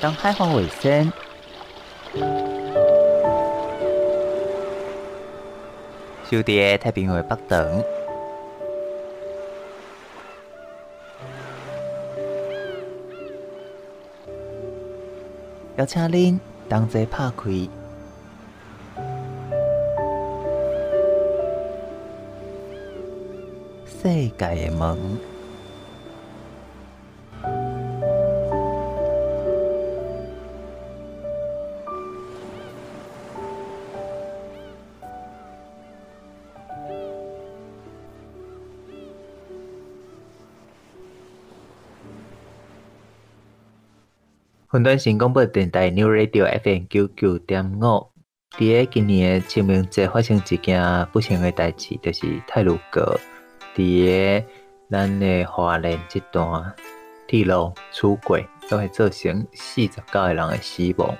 当海防卫生，就伫太平洋北端，邀请您同齐拍开世界的门。云端新广播电台 New Radio FM 九九点五，伫个今年清明节发生一件不幸的代志，就是太鲁阁伫个咱的花莲这段铁路出轨，都会造成四十九个人的死亡。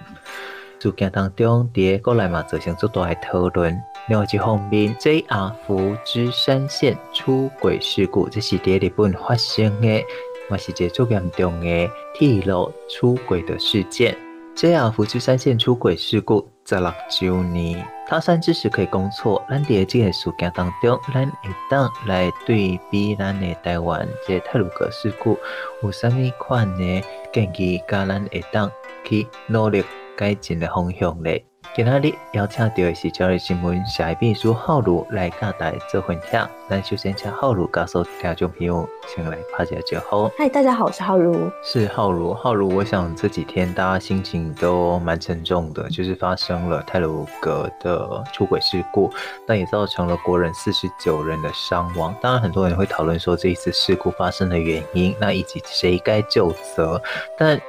事件当中，伫个国内嘛造成足大的讨论。另外一方面，JR 福知山线出轨事故，这是伫日本发生的。嘛是一个最严重的铁路出轨的事件。JR 福知山线出轨事故十六周年，他山之石可以攻错。咱伫这个事件当中，咱会当来对比咱的台湾这太鲁阁事故有啥物款的建议，甲咱会当去努力改进的方向咧。今仔日邀请到的是《朝日新闻》社秘书浩如来甲大家做分享。咱首先请浩如告诉听众朋友，先来拍一下招呼。嗨，大家好，我是浩如。是浩如，浩如，我想这几天大家心情都蛮沉重的，就是发生了泰鲁格的出轨事故，但也造成了国人四十九人的伤亡。当然，很多人会讨论说这一次事故发生的原因，那以及谁该就责。但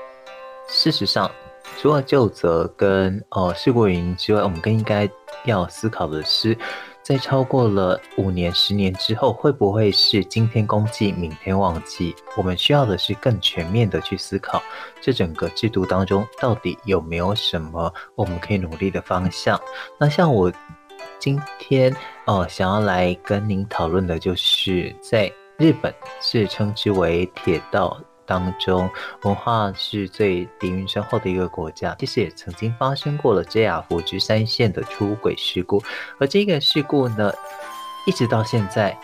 事实上，除了究责跟呃事故原因之外，我们更应该要思考的是，在超过了五年、十年之后，会不会是今天公祭，明天忘记？我们需要的是更全面的去思考，这整个制度当中到底有没有什么我们可以努力的方向？那像我今天呃想要来跟您讨论的，就是在日本是称之为铁道。当中文化是最底蕴深厚的一个国家，其实也曾经发生过了 JR 福知山线的出轨事故，而这个事故呢，一直到现在，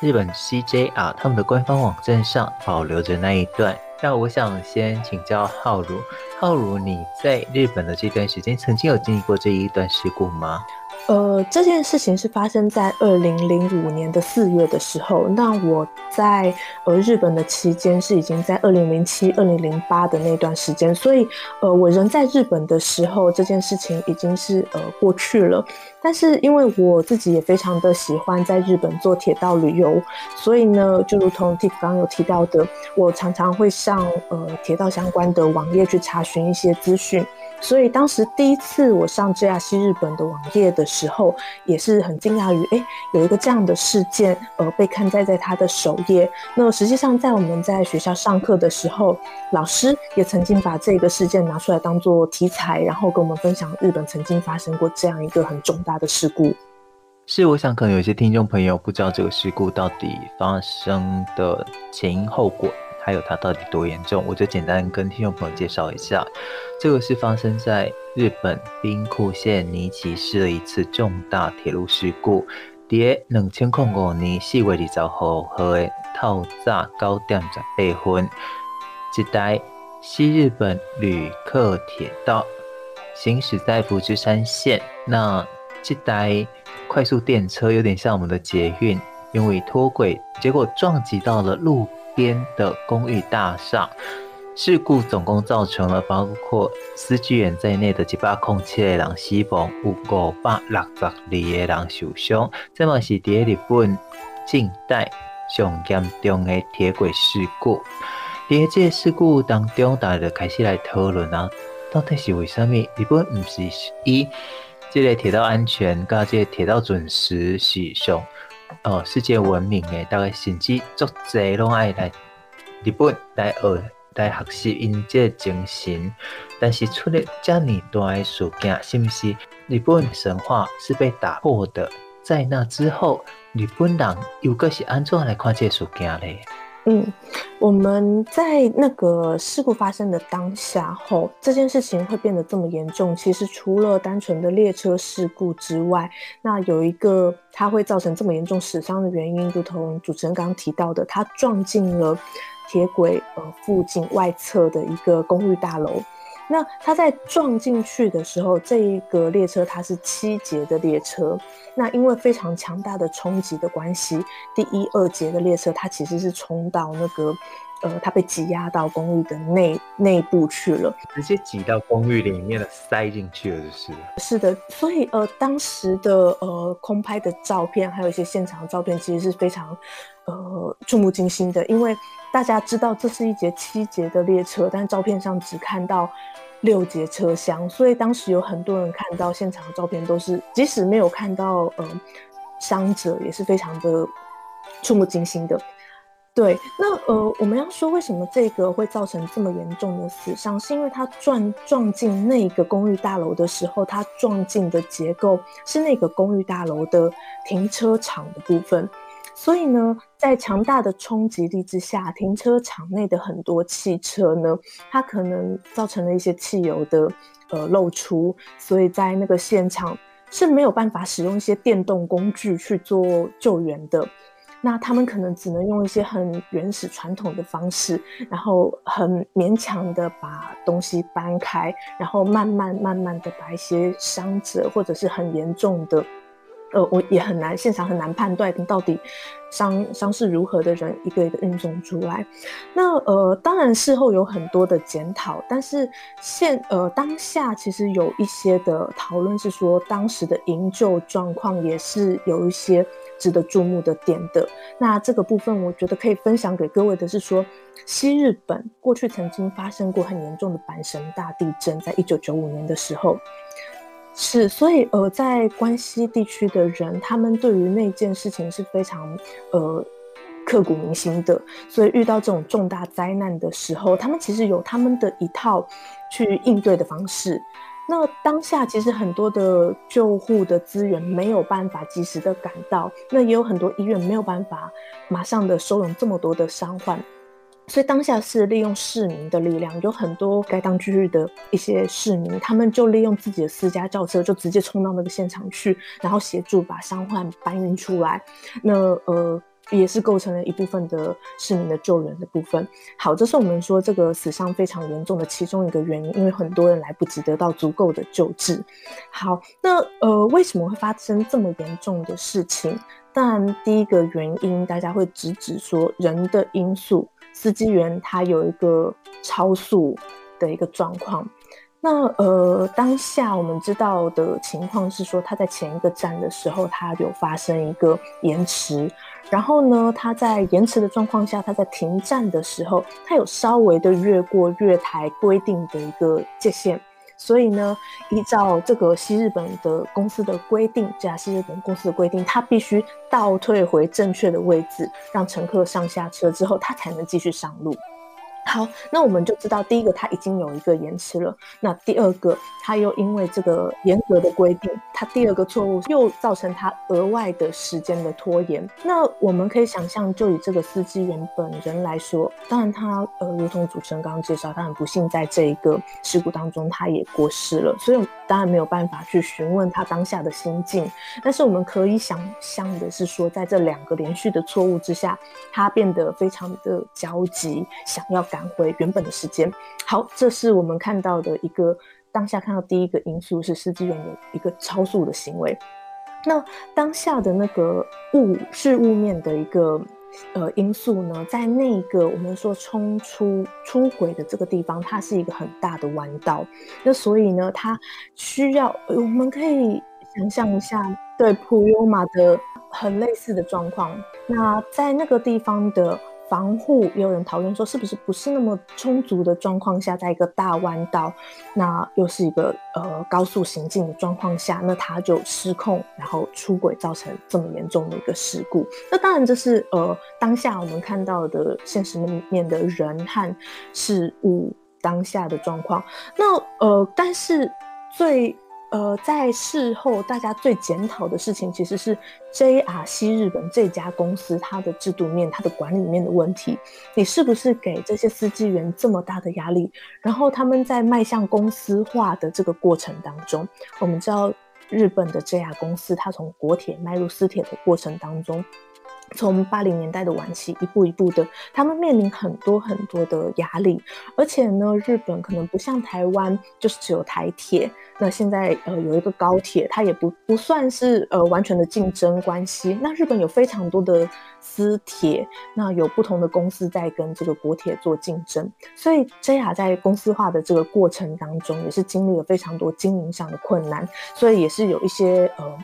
日本 CJR 他们的官方网站上保留着那一段。那我想先请教浩如，浩如你在日本的这段时间，曾经有经历过这一段事故吗？呃，这件事情是发生在二零零五年的四月的时候。那我在呃日本的期间是已经在二零零七、二零零八的那段时间，所以呃我人在日本的时候，这件事情已经是呃过去了。但是因为我自己也非常的喜欢在日本做铁道旅游，所以呢，就如同 Tiff 刚刚有提到的，我常常会上呃铁道相关的网页去查询一些资讯。所以当时第一次我上 JR 西日本的网页的时候，也是很惊讶于，诶，有一个这样的事件，呃，被刊载在他的首页。那实际上，在我们在学校上课的时候，老师也曾经把这个事件拿出来当做题材，然后跟我们分享日本曾经发生过这样一个很重大的事故。是，我想可能有些听众朋友不知道这个事故到底发生的前因后果。还有它到底多严重？我就简单跟听众朋友介绍一下，这个是发生在日本兵库县尼崎市的一次重大铁路事故。在两千零五年四月二十号号的透早九点十八分，一台西日本旅客铁道行驶在福知山线，那这台快速电车有点像我们的捷运，因为脱轨，结果撞击到了路边的公寓大厦，事故总共造成了包括司机员在内的一百零七个人死亡，有五百六十二个人受伤。这嘛是伫日本近代上严重的铁轨事故。伫这个事故当中，大家就开始来讨论啊，到底是为什么日本不是以这个铁道安全、加这个铁道准时是上？哦，世界闻名诶，大概甚至足侪拢爱来日本来学来学习因这精神，但是出了这么大诶事件，是不是日本神话是被打破的？在那之后，日本人又搁是安怎来看这事件嘞？嗯，我们在那个事故发生的当下后，这件事情会变得这么严重。其实除了单纯的列车事故之外，那有一个它会造成这么严重死伤的原因，如同主持人刚刚提到的，它撞进了铁轨呃附近外侧的一个公寓大楼。那它在撞进去的时候，这一个列车它是七节的列车。那因为非常强大的冲击的关系，第一、二节的列车它其实是冲到那个，呃，它被挤压到公寓的内内部去了，直接挤到公寓里面的塞进去了，就是。是的，所以呃，当时的呃空拍的照片，还有一些现场的照片，其实是非常呃触目惊心的，因为大家知道这是一节七节的列车，但照片上只看到。六节车厢，所以当时有很多人看到现场的照片，都是即使没有看到呃伤者，也是非常的触目惊心的。对，那呃我们要说为什么这个会造成这么严重的死伤，是因为它撞撞进那个公寓大楼的时候，它撞进的结构是那个公寓大楼的停车场的部分。所以呢，在强大的冲击力之下，停车场内的很多汽车呢，它可能造成了一些汽油的呃漏出，所以在那个现场是没有办法使用一些电动工具去做救援的。那他们可能只能用一些很原始传统的方式，然后很勉强的把东西搬开，然后慢慢慢慢的把一些伤者或者是很严重的。呃，我也很难，现场很难判断到底伤伤势如何的人一个一个运送出来。那呃，当然事后有很多的检讨，但是现呃当下其实有一些的讨论是说，当时的营救状况也是有一些值得注目的点的。那这个部分我觉得可以分享给各位的是说，西日本过去曾经发生过很严重的阪神大地震，在一九九五年的时候。是，所以呃，在关西地区的人，他们对于那件事情是非常呃刻骨铭心的。所以遇到这种重大灾难的时候，他们其实有他们的一套去应对的方式。那当下其实很多的救护的资源没有办法及时的赶到，那也有很多医院没有办法马上的收容这么多的伤患。所以当下是利用市民的力量，有很多该当区域的一些市民，他们就利用自己的私家轿车，就直接冲到那个现场去，然后协助把伤患搬运出来。那呃，也是构成了一部分的市民的救援的部分。好，这是我们说这个死伤非常严重的其中一个原因，因为很多人来不及得到足够的救治。好，那呃，为什么会发生这么严重的事情？但第一个原因，大家会直指说人的因素。司机员他有一个超速的一个状况，那呃当下我们知道的情况是说，他在前一个站的时候，他有发生一个延迟，然后呢，他在延迟的状况下，他在停站的时候，他有稍微的越过月台规定的一个界限。所以呢，依照这个西日本的公司的规定，这家西日本公司的规定，他必须倒退回正确的位置，让乘客上下车之后，他才能继续上路。好，那我们就知道，第一个他已经有一个延迟了。那第二个，他又因为这个严格的规定，他第二个错误又造成他额外的时间的拖延。那我们可以想象，就以这个司机员本人来说，当然他呃，如同主持人刚刚介绍，他很不幸在这一个事故当中他也过世了，所以当然没有办法去询问他当下的心境。但是我们可以想象的是说，在这两个连续的错误之下，他变得非常的焦急，想要。返回原本的时间。好，这是我们看到的一个当下看到第一个因素是司机员的一个超速的行为。那当下的那个雾是雾面的一个呃因素呢，在那个我们说冲出出轨的这个地方，它是一个很大的弯道。那所以呢，它需要我们可以想象一下，对普悠玛的很类似的状况。那在那个地方的。防护也有人讨论说，是不是不是那么充足的状况下，在一个大弯道，那又是一个呃高速行进的状况下，那他就失控，然后出轨，造成这么严重的一个事故。那当然这是呃当下我们看到的现实里面的人和事物当下的状况。那呃，但是最呃，在事后大家最检讨的事情，其实是 JR 西日本这家公司它的制度面、它的管理面的问题。你是不是给这些司机员这么大的压力？然后他们在迈向公司化的这个过程当中，我们知道日本的 JR 公司，它从国铁迈入私铁的过程当中。从八零年代的晚期，一步一步的，他们面临很多很多的压力，而且呢，日本可能不像台湾，就是只有台铁。那现在呃有一个高铁，它也不不算是呃完全的竞争关系。那日本有非常多的私铁，那有不同的公司在跟这个国铁做竞争，所以 JR 在公司化的这个过程当中，也是经历了非常多经营上的困难，所以也是有一些呃。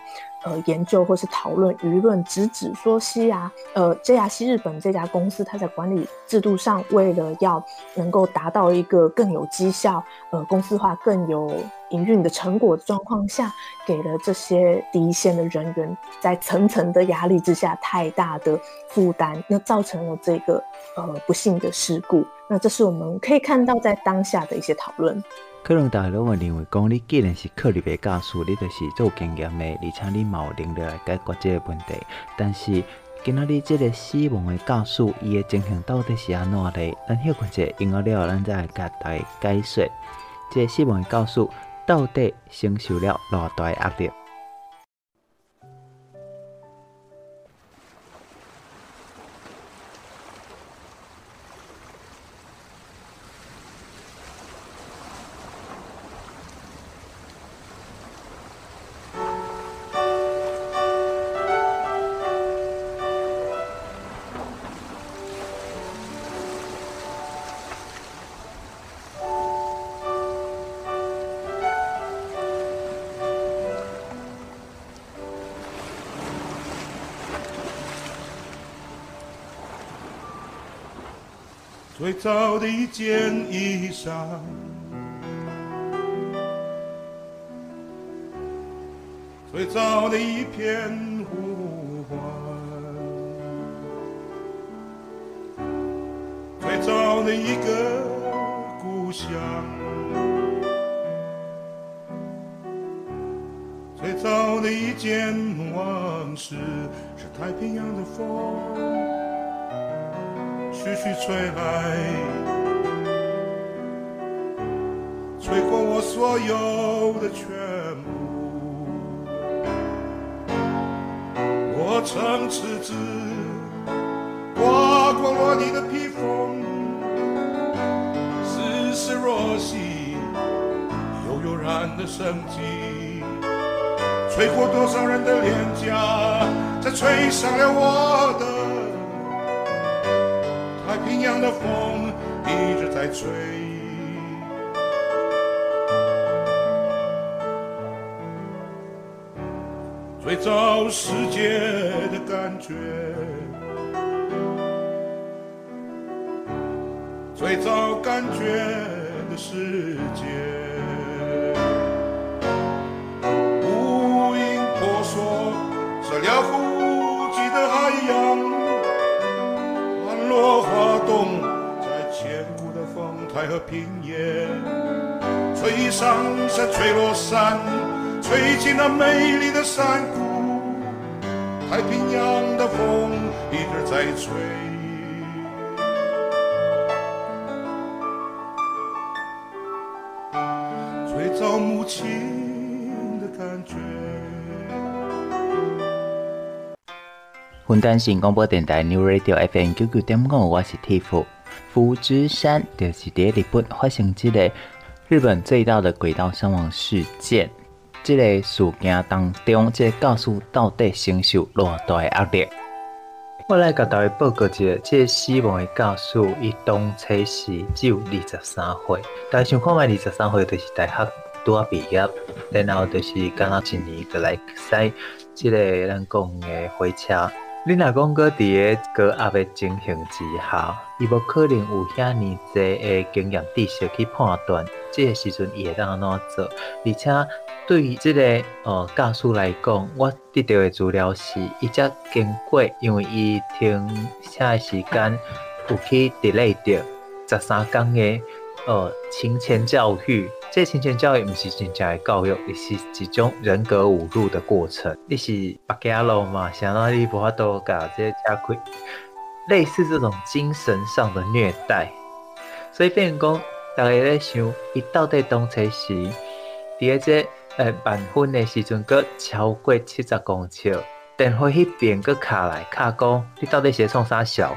呃，研究或是讨论，舆论直指说西亚，呃，JR 西日本这家公司，它在管理制度上，为了要能够达到一个更有绩效、呃，公司化更有营运的成果的状况下，给了这些第一线的人员在层层的压力之下太大的负担，那造成了这个呃不幸的事故。那这是我们可以看到在当下的一些讨论。可能大家拢会认为讲，你既然是可立的教书，你就是做经验的，而且你嘛有能力来解决这个问题。但是，今仔日这个死亡的教书，伊的情形到底是安怎的？咱休困者，音乐了，咱再来甲大家解说，这个死亡的教书到底承受了偌大的压力？的一件衣裳，最早的一片呼唤，最早的一个故乡，最早的一件往事，是太平洋的风。徐徐吹来，吹过我所有的全部。我曾赤子刮过了你的披风，丝丝若细，悠悠然的生机。吹过多少人的脸颊，再吹上了我的。太平洋的风一直在吹，最早世界的感觉，最早感觉的世界，和平原，吹上山，吹落山，吹进那美丽的山谷。太平洋的风一直在吹，最早母亲的感觉。云端新广播电台 New Radio FM 九九点五，我是 Tiff。福知山就是在日本发生即个日本最大的轨道伤亡事件。这个事件当中，这个驾驶到底承受偌大的压力？我来甲大家报告一下，这个死亡的驾驶，伊当初是只有二十三岁。大家想看卖二十三岁，就是大学拄啊毕业，然后就是刚刚一年就来开这个咱讲的火车。你若讲搁伫个高压的情形之下，伊无可能有遐尼济的经验知识去判断，即个时阵伊会当安怎做？而且对于这个呃教师来讲，我得到的资料是，伊则经过，因为伊停车时间有去 delay 掉十三天的呃勤前教育。这亲权教育毋是真正的教育，也是一种人格侮辱的过程。你是白家路嘛？想到你无法度搞这些加亏，类似这种精神上的虐待。所以变讲，大家在想，伊到底当初是伫个呃办婚的时阵，阁超过七十公尺，电话迄边阁卡来卡讲，你到底是创啥笑？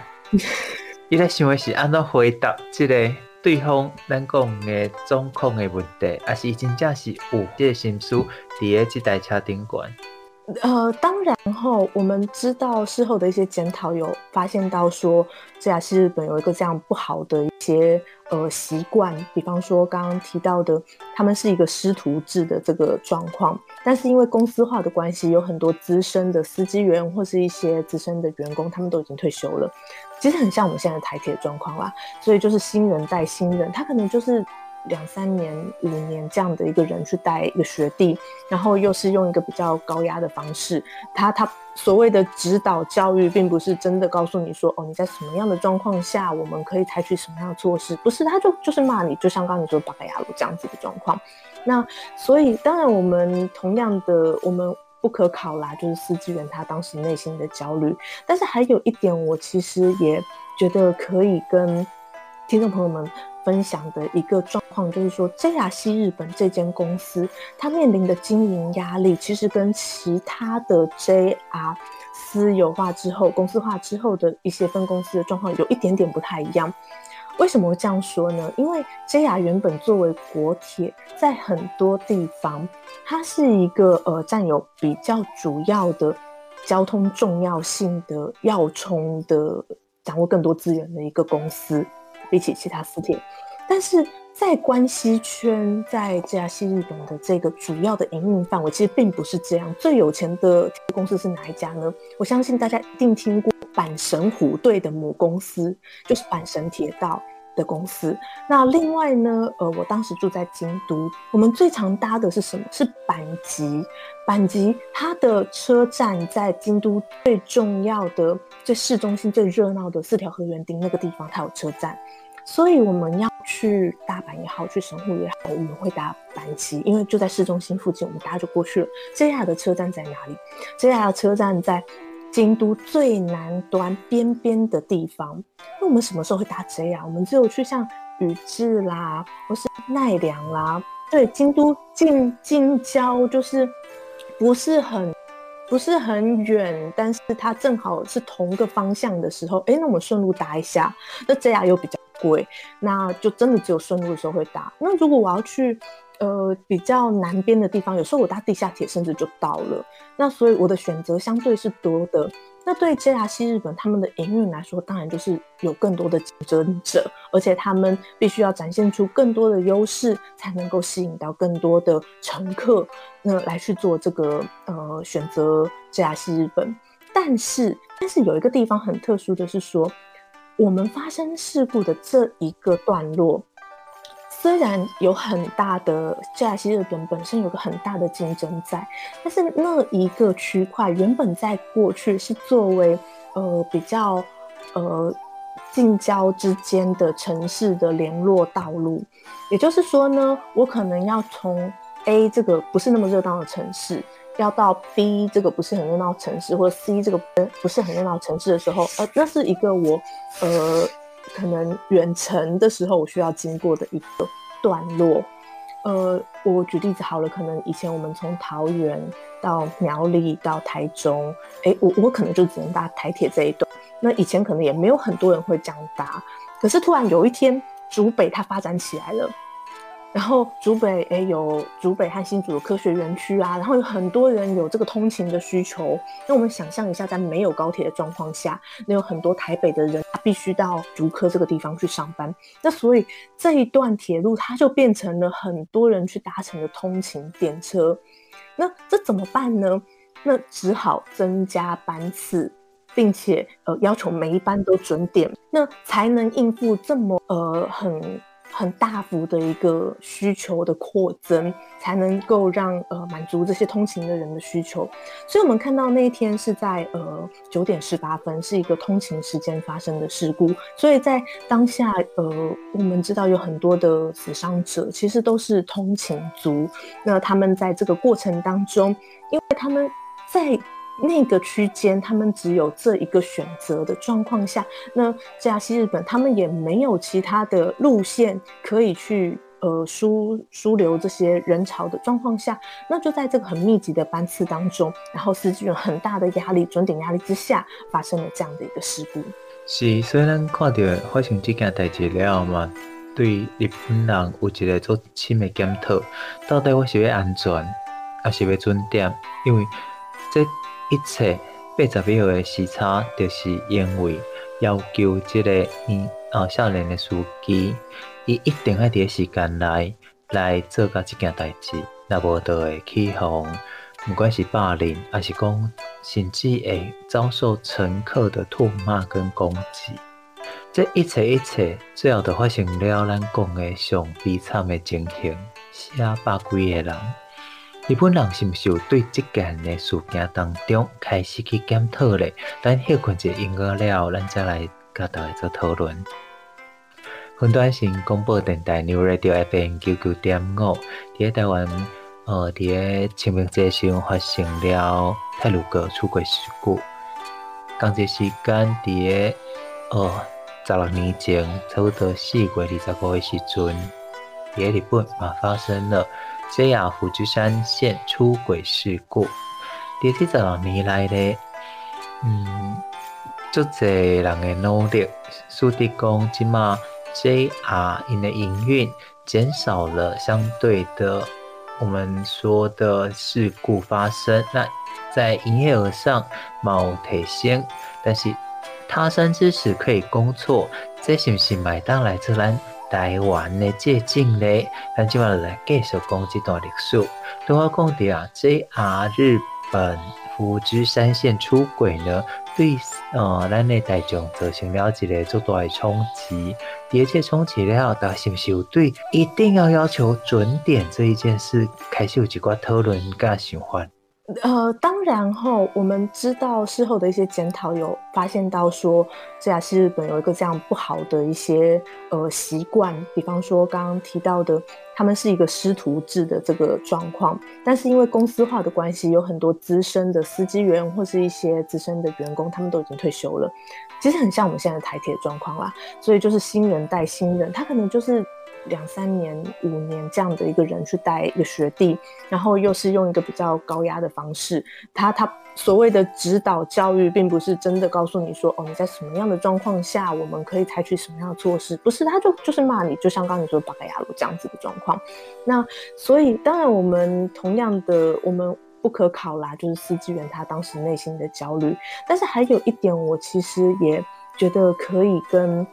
伊在想的是安怎回答这个？对方咱讲的状况的问题，还是真正是有这个心思伫个这台车顶悬。呃，当然后我们知道事后的一些检讨，有发现到说，这家西日本有一个这样不好的一些呃习惯，比方说刚刚提到的，他们是一个师徒制的这个状况，但是因为公司化的关系，有很多资深的司机员或是一些资深的员工，他们都已经退休了。其实很像我们现在台铁的状况啦，所以就是新人带新人，他可能就是两三年、五年这样的一个人去带一个学弟，然后又是用一个比较高压的方式，他他所谓的指导教育，并不是真的告诉你说，哦，你在什么样的状况下，我们可以采取什么样的措施，不是，他就就是骂你，就像刚你说巴嘎亚鲁这样子的状况。那所以当然我们同样的我们。不可考啦，就是司机员他当时内心的焦虑。但是还有一点，我其实也觉得可以跟听众朋友们分享的一个状况，就是说，JR 西日本这间公司，它面临的经营压力，其实跟其他的 JR 私有化之后、公司化之后的一些分公司的状况有一点点不太一样。为什么这样说呢？因为 JR 原本作为国铁，在很多地方，它是一个呃占有比较主要的交通重要性的要冲的，掌握更多资源的一个公司，比起其他私铁。但是在关西圈，在 JR 西日本的这个主要的营运范围，其实并不是这样。最有钱的公司是哪一家呢？我相信大家一定听过。阪神虎队的母公司就是阪神铁道的公司。那另外呢，呃，我当时住在京都，我们最常搭的是什么？是阪急。阪急它的车站在京都最重要的、最市中心、最热闹的四条河原町那个地方，它有车站。所以我们要去大阪也好，去神户也好，我们会搭阪急，因为就在市中心附近，我们搭就过去了。JR 的车站在哪里？JR 的车站在。京都最南端边边的地方，那我们什么时候会搭 JR？我们只有去像宇治啦，或是奈良啦，对，京都近近郊，就是不是很不是很远，但是它正好是同个方向的时候，哎，那我们顺路搭一下。那 JR 又比较贵，那就真的只有顺路的时候会搭。那如果我要去。呃，比较南边的地方，有时候我搭地下铁甚至就到了。那所以我的选择相对是多的。那对 JR 西日本他们的营运来说，当然就是有更多的竞争者，而且他们必须要展现出更多的优势，才能够吸引到更多的乘客，那来去做这个呃选择 JR 西日本。但是，但是有一个地方很特殊的是说，我们发生事故的这一个段落。虽然有很大的 JR 西日本本身有个很大的竞争在，但是那一个区块原本在过去是作为呃比较呃近郊之间的城市的联络道路，也就是说呢，我可能要从 A 这个不是那么热闹的城市，要到 B 这个不是很热闹城市，或者 C 这个不是很热闹城市的时候，呃，那是一个我呃。可能远程的时候，我需要经过的一个段落。呃，我举例子好了，可能以前我们从桃园到苗栗到台中，诶，我我可能就只能搭台铁这一段。那以前可能也没有很多人会这样搭，可是突然有一天，竹北它发展起来了。然后竹北诶、有竹北和新竹的科学园区啊，然后有很多人有这个通勤的需求。那我们想象一下，在没有高铁的状况下，那有很多台北的人他必须到竹科这个地方去上班。那所以这一段铁路它就变成了很多人去搭乘的通勤电车。那这怎么办呢？那只好增加班次，并且呃要求每一班都准点，那才能应付这么呃很。很大幅的一个需求的扩增，才能够让呃满足这些通勤的人的需求。所以，我们看到那一天是在呃九点十八分，是一个通勤时间发生的事故。所以在当下，呃，我们知道有很多的死伤者，其实都是通勤族。那他们在这个过程当中，因为他们在那个区间，他们只有这一个选择的状况下，那 JR 西日本他们也没有其他的路线可以去呃疏疏流这些人潮的状况下，那就在这个很密集的班次当中，然后司机有很大的压力、准点压力之下，发生了这样的一个事故。是，虽然看到发生这件代志了嘛，对日本人有一个做深的检讨，到底我是要安全，还是要准点？因为这。一切八十秒的时差，就是因为要求这个嗯啊少年的司机，伊一定要伫时间内来做甲这件代志，若无就会起哄，不管是霸凌，还是讲甚至会遭受乘客的唾骂跟攻击。这一切一切，最后就发生了咱讲的上悲惨的情形，死百几个人。日本人是毋是有对这件的事件当中开始去检讨咧？等歇困一音乐了，咱再来甲大家做讨论。云端新广播电台 New Radio FM 九九点五，伫台湾，呃，伫清明节时发生了太鲁阁出轨事故。同一时间伫呃十六年前，差不多四月二十五的时阵，伫日本嘛发生了。JR 富士山线出轨事故，这十六年来咧，嗯，足侪人的努力，树地公即马 JR 因的营运减少了相对的，我们说的事故发生。那在营业额上冇提升，但是他山之石可以攻错，这是不是买单来这咱？台湾的借镜咧，咱今晚来继续讲这段历史。对我讲的啊，JR 日本富士山线出轨呢，对呃咱的大众造成了一个足大的冲击。第二次冲击了，大家是不是有对一定要要求准点这一件事开始有一寡讨论跟想法？呃，当然后，我们知道事后的一些检讨，有发现到说，JR 西日本有一个这样不好的一些呃习惯，比方说刚刚提到的，他们是一个师徒制的这个状况，但是因为公司化的关系，有很多资深的司机员或是一些资深的员工，他们都已经退休了，其实很像我们现在的台铁状况啦，所以就是新人带新人，他可能就是。两三年、五年这样的一个人去带一个学弟，然后又是用一个比较高压的方式，他他所谓的指导教育，并不是真的告诉你说，哦，你在什么样的状况下，我们可以采取什么样的措施，不是，他就就是骂你，就像刚你说巴嘎亚鲁这样子的状况。那所以，当然我们同样的，我们不可考啦，就是司机员他当时内心的焦虑。但是还有一点，我其实也觉得可以跟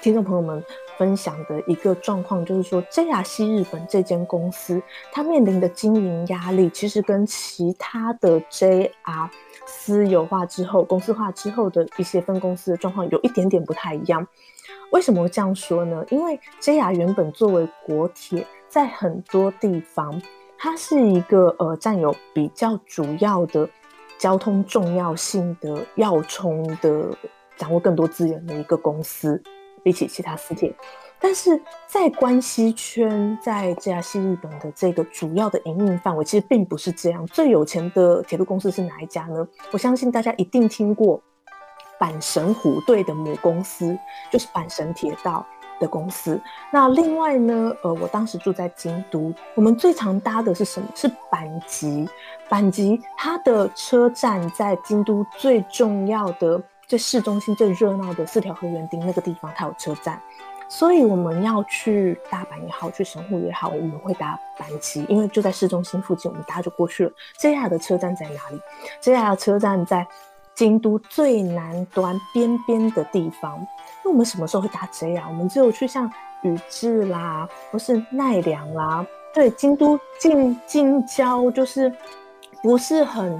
听众朋友们。分享的一个状况就是说，JR 西日本这间公司，它面临的经营压力，其实跟其他的 JR 私有化之后、公司化之后的一些分公司的状况有一点点不太一样。为什么这样说呢？因为 JR 原本作为国铁，在很多地方，它是一个呃占有比较主要的交通重要性的要冲的，掌握更多资源的一个公司。比起其他四铁，但是在关西圈，在 JR 西日本的这个主要的营运范围，其实并不是这样。最有钱的铁路公司是哪一家呢？我相信大家一定听过阪神虎队的母公司，就是阪神铁道的公司。那另外呢，呃，我当时住在京都，我们最常搭的是什么？是阪急。阪急它的车站在京都最重要的。最市中心最热闹的四条河原町那个地方，它有车站，所以我们要去大阪也好，去神户也好，我们会搭阪急，因为就在市中心附近，我们搭就过去了。JR 的车站在哪里？JR 的车站在京都最南端边边的地方。那我们什么时候会搭 JR？我们只有去像宇治啦，或是奈良啦，对，京都近近郊，就是不是很。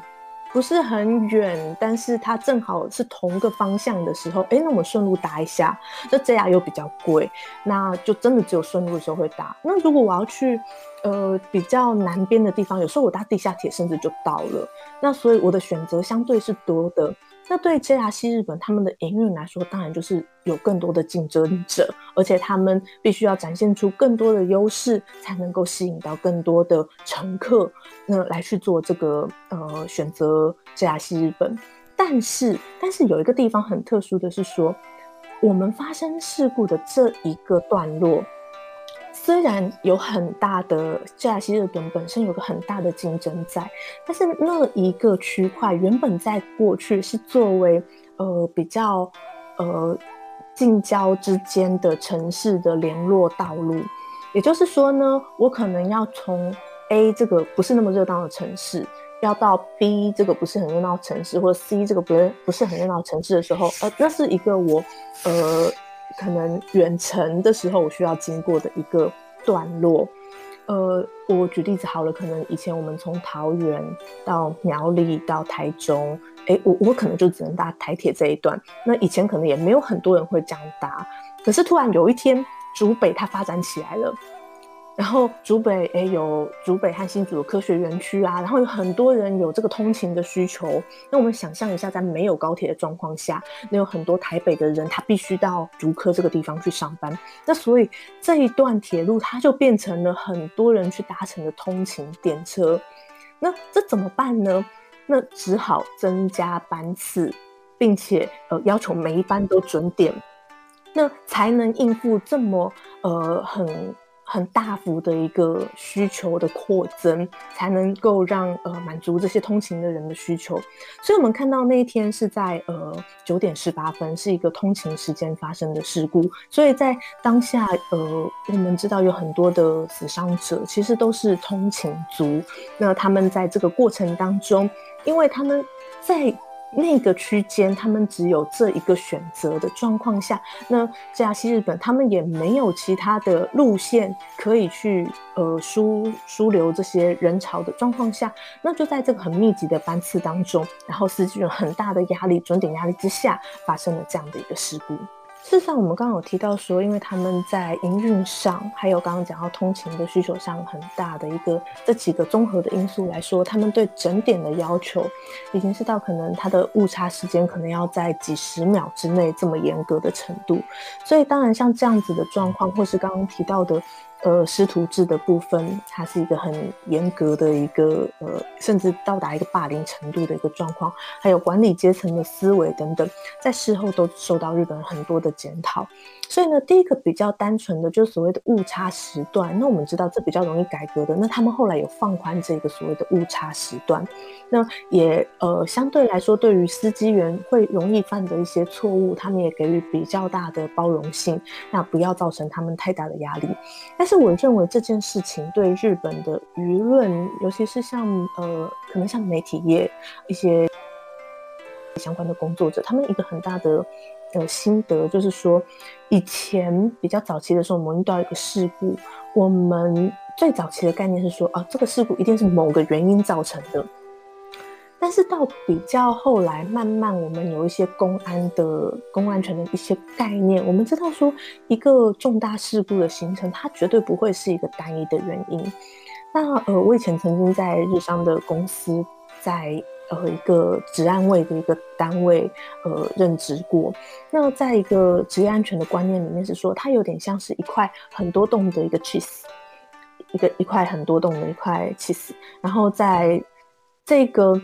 不是很远，但是它正好是同个方向的时候，哎，那我们顺路搭一下，这 JR 又比较贵，那就真的只有顺路的时候会搭。那如果我要去，呃，比较南边的地方，有时候我搭地下铁甚至就到了，那所以我的选择相对是多的。那对 JR 西日本他们的营运来说，当然就是有更多的竞争者，而且他们必须要展现出更多的优势，才能够吸引到更多的乘客，那来去做这个呃选择 JR 西日本。但是，但是有一个地方很特殊的是说，我们发生事故的这一个段落。虽然有很大的 JR 西日本本身有个很大的竞争在，但是那一个区块原本在过去是作为呃比较呃近郊之间的城市的联络道路，也就是说呢，我可能要从 A 这个不是那么热闹的城市，要到 B 这个不是很热闹城市，或者 C 这个不是不是很热闹城市的时候，呃，那是一个我呃。可能远程的时候，我需要经过的一个段落。呃，我举例子好了，可能以前我们从桃园到苗栗到台中，哎，我我可能就只能搭台铁这一段。那以前可能也没有很多人会这样搭，可是突然有一天，竹北它发展起来了。然后竹北诶有竹北和新竹的科学园区啊，然后有很多人有这个通勤的需求。那我们想象一下，在没有高铁的状况下，那有很多台北的人他必须到竹科这个地方去上班。那所以这一段铁路它就变成了很多人去搭乘的通勤电车。那这怎么办呢？那只好增加班次，并且呃要求每一班都准点，那才能应付这么呃很。很大幅的一个需求的扩增，才能够让呃满足这些通勤的人的需求。所以，我们看到那一天是在呃九点十八分，是一个通勤时间发生的事故。所以在当下，呃，我们知道有很多的死伤者，其实都是通勤族。那他们在这个过程当中，因为他们在。那个区间，他们只有这一个选择的状况下，那这样西日本他们也没有其他的路线可以去呃疏疏流这些人潮的状况下，那就在这个很密集的班次当中，然后司机有很大的压力、准点压力之下，发生了这样的一个事故。事实上，我们刚刚有提到说，因为他们在营运上，还有刚刚讲到通勤的需求上很大的一个这几个综合的因素来说，他们对整点的要求已经是到可能它的误差时间可能要在几十秒之内这么严格的程度。所以，当然像这样子的状况，或是刚刚提到的。呃，师徒制的部分，它是一个很严格的一个呃，甚至到达一个霸凌程度的一个状况，还有管理阶层的思维等等，在事后都受到日本人很多的检讨。所以呢，第一个比较单纯的，就是所谓的误差时段。那我们知道这比较容易改革的。那他们后来有放宽这个所谓的误差时段，那也呃相对来说，对于司机员会容易犯的一些错误，他们也给予比较大的包容性，那不要造成他们太大的压力。但是我认为这件事情对日本的舆论，尤其是像呃可能像媒体业一些相关的工作者，他们一个很大的。的心得就是说，以前比较早期的时候，我们遇到一个事故，我们最早期的概念是说，啊，这个事故一定是某个原因造成的。但是到比较后来，慢慢我们有一些公安的公安全的一些概念，我们知道说，一个重大事故的形成，它绝对不会是一个单一的原因。那呃，我以前曾经在日商的公司，在。呃，一个职安卫的一个单位，呃，任职过。那在一个职业安全的观念里面是说，它有点像是一块很多洞的一个 cheese，一个一块很多洞的一块 cheese。然后在这个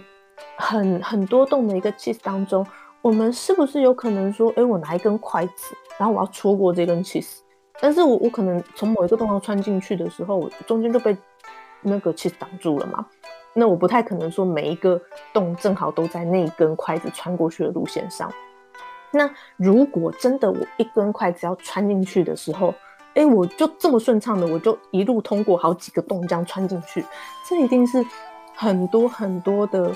很很多洞的一个 cheese 当中，我们是不是有可能说，哎，我拿一根筷子，然后我要戳过这根 cheese，但是我我可能从某一个洞要穿进去的时候，我中间就被那个 cheese 挡住了嘛？那我不太可能说每一个洞正好都在那一根筷子穿过去的路线上。那如果真的我一根筷子要穿进去的时候，哎，我就这么顺畅的，我就一路通过好几个洞这样穿进去，这一定是很多很多的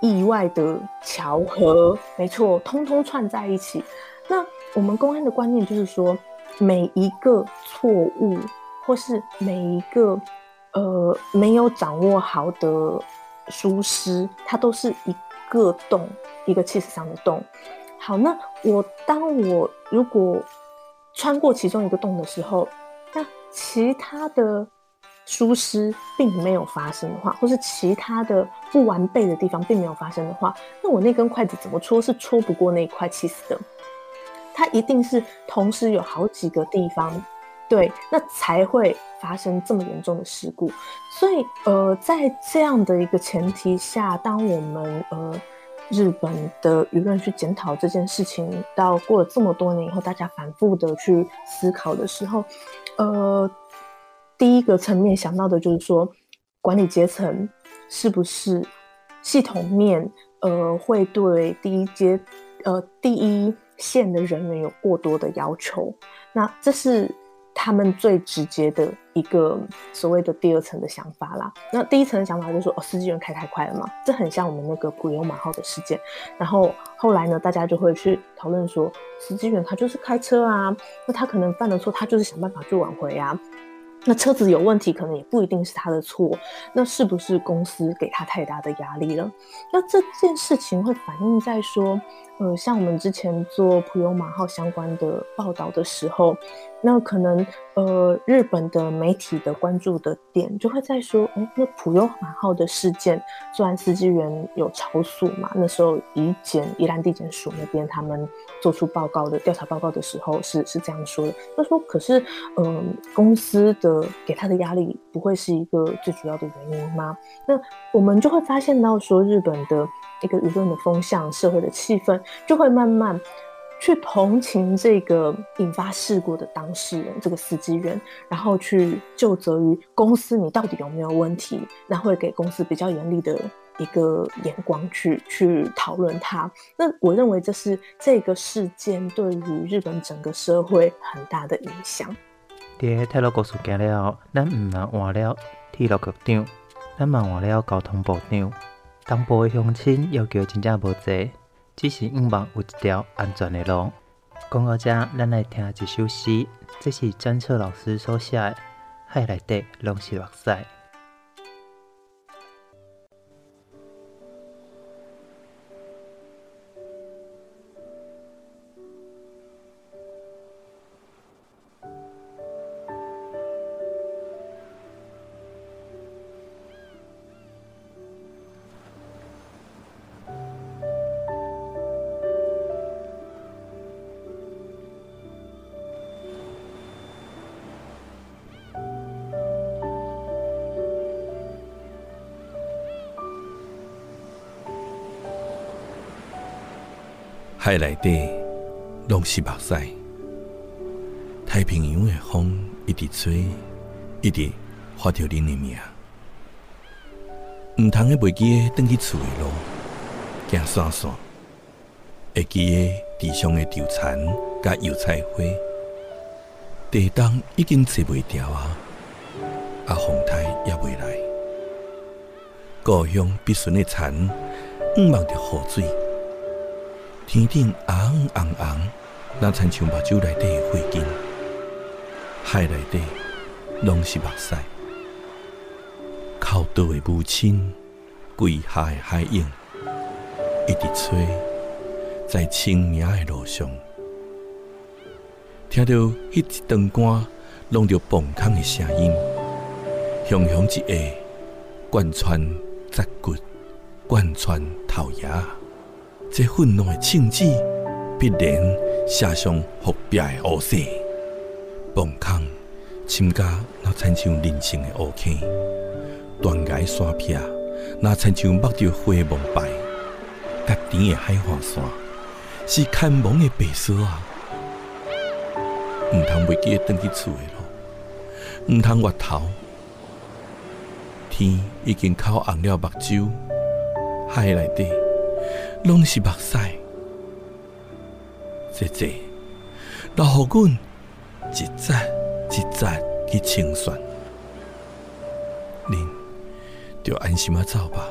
意外的巧合，没错，通通串在一起。那我们公安的观念就是说，每一个错误或是每一个。呃，没有掌握好的疏失，它都是一个洞，一个气势上的洞。好，那我当我如果穿过其中一个洞的时候，那其他的疏失并没有发生的话，或是其他的不完备的地方并没有发生的话，那我那根筷子怎么戳是戳不过那一块气死的。它一定是同时有好几个地方，对，那才会发生这么严重的事故。所以，呃，在这样的一个前提下，当我们呃。日本的舆论去检讨这件事情，到过了这么多年以后，大家反复的去思考的时候，呃，第一个层面想到的就是说，管理阶层是不是系统面，呃，会对第一阶，呃，第一线的人员有过多的要求？那这是。他们最直接的一个所谓的第二层的想法啦，那第一层的想法就是说，哦，司机员开太快了嘛，这很像我们那个普悠玛号的事件。然后后来呢，大家就会去讨论说，司机员他就是开车啊，那他可能犯了错，他就是想办法去挽回啊。那车子有问题，可能也不一定是他的错，那是不是公司给他太大的压力了？那这件事情会反映在说，呃，像我们之前做普悠玛号相关的报道的时候，那可能呃日本的媒体的关注的点就会在说，哎，那普悠马号的事件，虽然司机员有超速嘛，那时候宜检宜兰地检署那边他们做出报告的调查报告的时候是是这样说的，他说可是嗯、呃、公司的给他的压力不会是一个最主要的原因吗？那我们就会发现到说日本的。一个舆论的风向，社会的气氛，就会慢慢去同情这个引发事故的当事人，这个司机员，然后去就责于公司，你到底有没有问题？那会给公司比较严厉的一个眼光去去讨论它。那我认为这是这个事件对于日本整个社会很大的影响。在太鲁阁事件了后，咱唔能换了铁路局长，咱嘛换了交通部长。当部的乡亲要求真正无济，只是希望有一条安全的路。讲到这，咱来听一首诗，这是詹彻老师所写的，海内底拢是目屎。海内底拢是目屎，太平洋的风一直吹，一直划着恁的命。毋通个袂记个转去厝的路，行散散，会记个地上的稻田甲油菜花，地动已经坐袂牢啊，啊风台也袂来，故乡必顺的田，毋望着雨水。天顶红红红，那亲像目睭内底的花根，海内底拢是目屎。靠倒的母亲，跪下的海影，一直吹，在清明的路上，听到迄一长竿拢着崩空的声音，雄雄一下，贯穿脊骨，贯穿头牙。这愤怒的枪子必然写上伏笔的乌色，崩空，深家那亲像人生的乌坑，断崖山壁那亲像目着花蒙白，甲甜的海华山是看蒙的白沙啊！毋通袂记登去厝的路，毋通越头，天已经哭红了目睭，海内底。拢是目屎，姐姐，留予阮一节一节去清算，恁就安心啊走吧。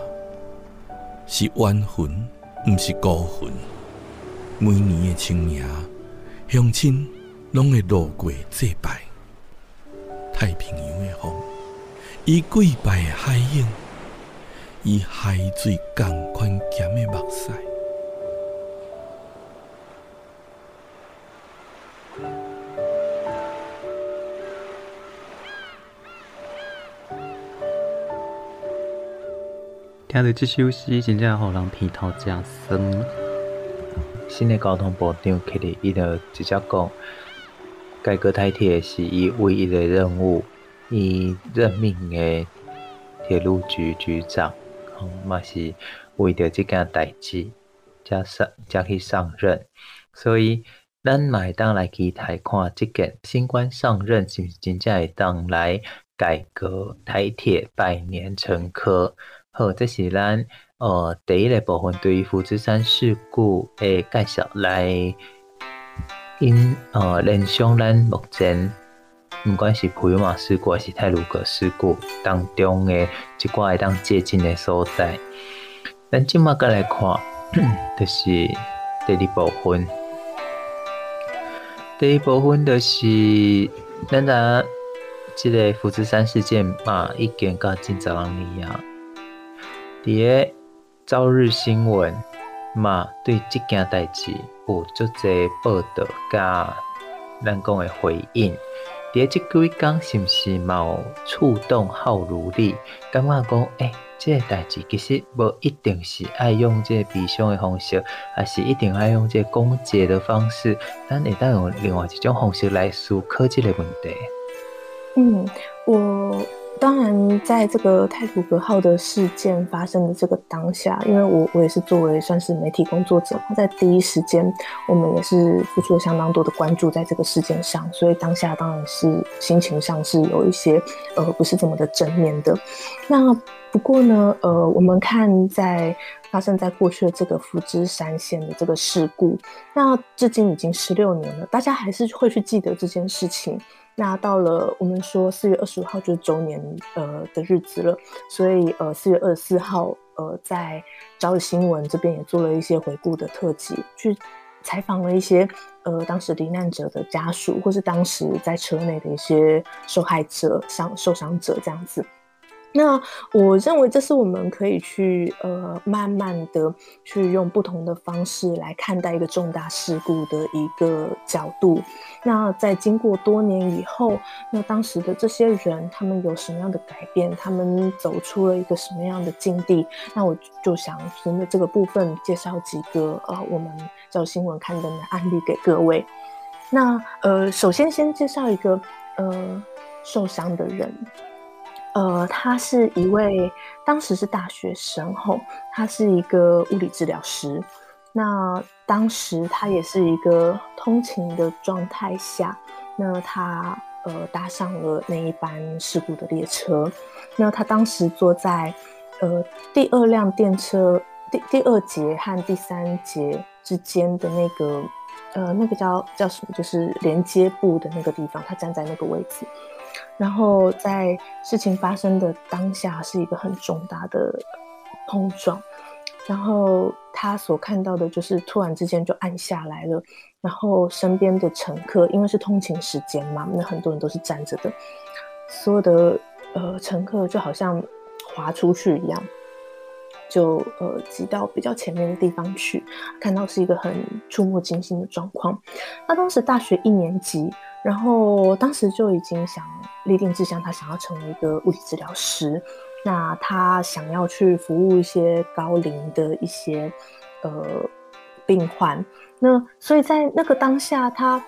是冤魂，毋是孤魂。每年的清明，乡亲拢会路过祭拜。太平洋的风，伊跪拜的海影，以海水共款咸的目屎。听到这首诗，真正让人鼻头真酸。新的交通部长克里伊就直接讲，改革台铁是伊唯一的任务，伊任命的铁路局局长，嘛是为着这件代志，才上才去上任。所以，咱嘛会当来期待看这件新官上任是不是真正会当来改革台铁百年陈科。好，这是咱呃第一个部分对于福知山事故的介绍来，因呃联想咱目前不管是普悠玛事故还是泰鲁阁事故当中的一寡会当借鉴的所在。咱今麦个来看，就是第二部分。第一部分就是咱俩这个福知山事件嘛，已经到近十二年啊。伫个朝日新闻嘛，对这件代志有足侪报道，甲咱讲的回应。伫即几工是毋是嘛有触动好如力？感觉讲，诶、欸，这个代志其实无一定是爱用即个悲伤的方式，也是一定爱用即个攻击的方式？咱会当用另外一种方式来思考即个问题。嗯，我。当然，在这个太鲁阁号的事件发生的这个当下，因为我我也是作为算是媒体工作者，在第一时间，我们也是付出了相当多的关注在这个事件上，所以当下当然是心情上是有一些呃不是这么的正面的。那不过呢，呃，我们看在发生在过去的这个福知山线的这个事故，那至今已经十六年了，大家还是会去记得这件事情。那到了我们说四月二十五号就是周年呃的日子了，所以呃四月二十四号呃在朝日新闻这边也做了一些回顾的特辑，去采访了一些呃当时罹难者的家属，或是当时在车内的一些受害者、伤受伤者这样子。那我认为这是我们可以去呃慢慢的去用不同的方式来看待一个重大事故的一个角度。那在经过多年以后，那当时的这些人他们有什么样的改变？他们走出了一个什么样的境地？那我就想从这个部分介绍几个呃我们叫新闻刊登的案例给各位。那呃首先先介绍一个呃受伤的人。呃，他是一位当时是大学生后，他是一个物理治疗师。那当时他也是一个通勤的状态下，那他呃搭上了那一班事故的列车。那他当时坐在呃第二辆电车第第二节和第三节之间的那个呃那个叫叫什么，就是连接部的那个地方，他站在那个位置。然后在事情发生的当下，是一个很重大的碰撞。然后他所看到的就是突然之间就暗下来了，然后身边的乘客因为是通勤时间嘛，那很多人都是站着的，所有的呃乘客就好像滑出去一样，就呃挤到比较前面的地方去，看到是一个很触目惊心的状况。他当时大学一年级。然后当时就已经想立定志向，他想要成为一个物理治疗师。那他想要去服务一些高龄的一些呃病患。那所以在那个当下他，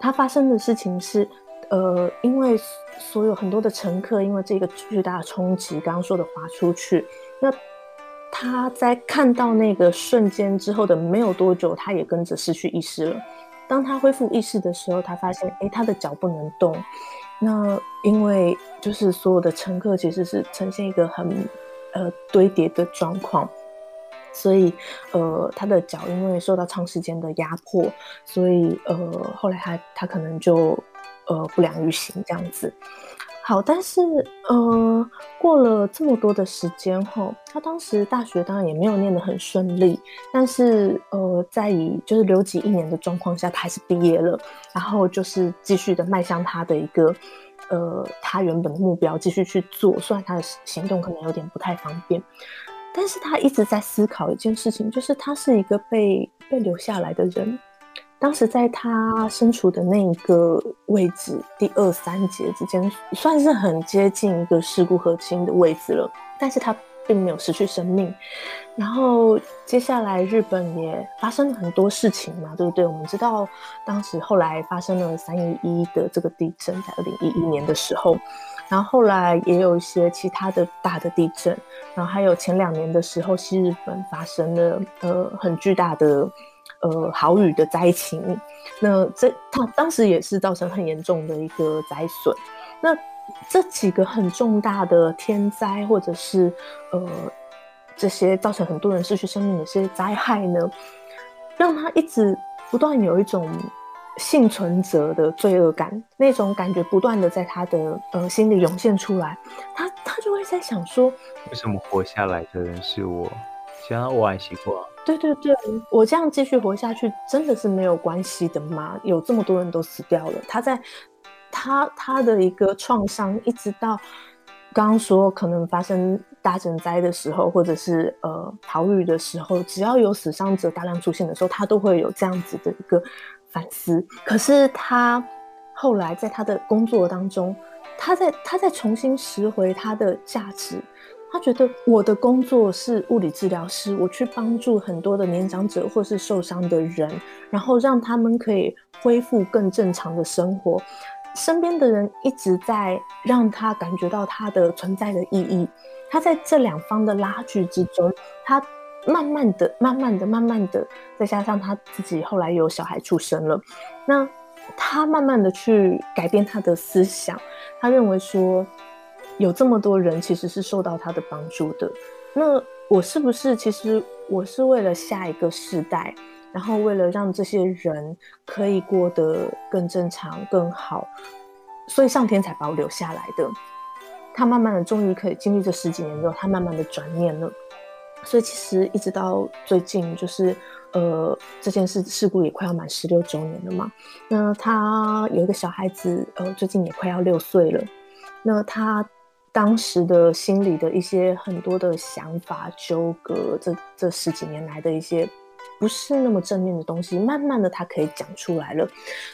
他发生的事情是，呃，因为所有很多的乘客因为这个巨大的冲击，刚刚说的滑出去。那他在看到那个瞬间之后的没有多久，他也跟着失去意识了。当他恢复意识的时候，他发现，哎，他的脚不能动。那因为就是所有的乘客其实是呈现一个很呃堆叠的状况，所以呃他的脚因为受到长时间的压迫，所以呃后来他他可能就呃不良于行这样子。好，但是呃，过了这么多的时间后，他当时大学当然也没有念得很顺利，但是呃，在以就是留级一年的状况下，他还是毕业了，然后就是继续的迈向他的一个呃他原本的目标继续去做，虽然他的行动可能有点不太方便，但是他一直在思考一件事情，就是他是一个被被留下来的人。当时在他身处的那一个位置，第二三节之间，算是很接近一个事故核心的位置了。但是他并没有失去生命。然后接下来日本也发生了很多事情嘛，对不对？我们知道当时后来发生了三一一的这个地震，在二零一一年的时候，然后后来也有一些其他的大的地震，然后还有前两年的时候，西日本发生了呃很巨大的。呃，豪雨的灾情，那这它当时也是造成很严重的一个灾损。那这几个很重大的天灾，或者是呃这些造成很多人失去生命的这些灾害呢，让他一直不断有一种幸存者的罪恶感，那种感觉不断的在他的呃心里涌现出来。他他就会在想说，为什么活下来的人是我？想要我爱习惯。对对对，我这样继续活下去真的是没有关系的吗？有这么多人都死掉了，他在他他的一个创伤，一直到刚刚说可能发生大震灾的时候，或者是呃逃狱的时候，只要有死伤者大量出现的时候，他都会有这样子的一个反思。可是他后来在他的工作当中，他在他在重新拾回他的价值。他觉得我的工作是物理治疗师，我去帮助很多的年长者或是受伤的人，然后让他们可以恢复更正常的生活。身边的人一直在让他感觉到他的存在的意义。他在这两方的拉锯之中，他慢慢的、慢慢的、慢慢的，再加上他自己后来有小孩出生了，那他慢慢的去改变他的思想。他认为说，有这么多人其实是受到他的帮助的，那我是不是其实我是为了下一个世代，然后为了让这些人可以过得更正常、更好，所以上天才把我留下来的。他慢慢的终于可以经历这十几年之后，他慢慢的转念了。所以其实一直到最近，就是呃这件事事故也快要满十六周年了嘛。那他有一个小孩子，呃最近也快要六岁了。那他。当时的心里的一些很多的想法纠葛，这这十几年来的一些不是那么正面的东西，慢慢的他可以讲出来了，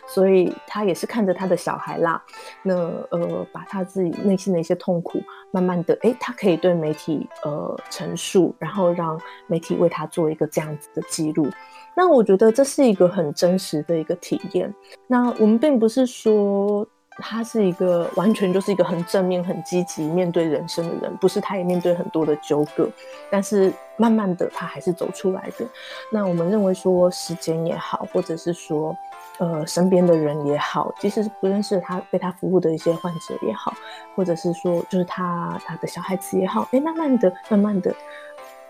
所以他也是看着他的小孩啦，那呃把他自己内心的一些痛苦，慢慢的诶，他可以对媒体呃陈述，然后让媒体为他做一个这样子的记录，那我觉得这是一个很真实的一个体验。那我们并不是说。他是一个完全就是一个很正面、很积极面对人生的人，不是他也面对很多的纠葛，但是慢慢的他还是走出来的。那我们认为说时间也好，或者是说呃身边的人也好，即使是不认识他被他服务的一些患者也好，或者是说就是他他的小孩子也好，哎，慢慢的、慢慢的，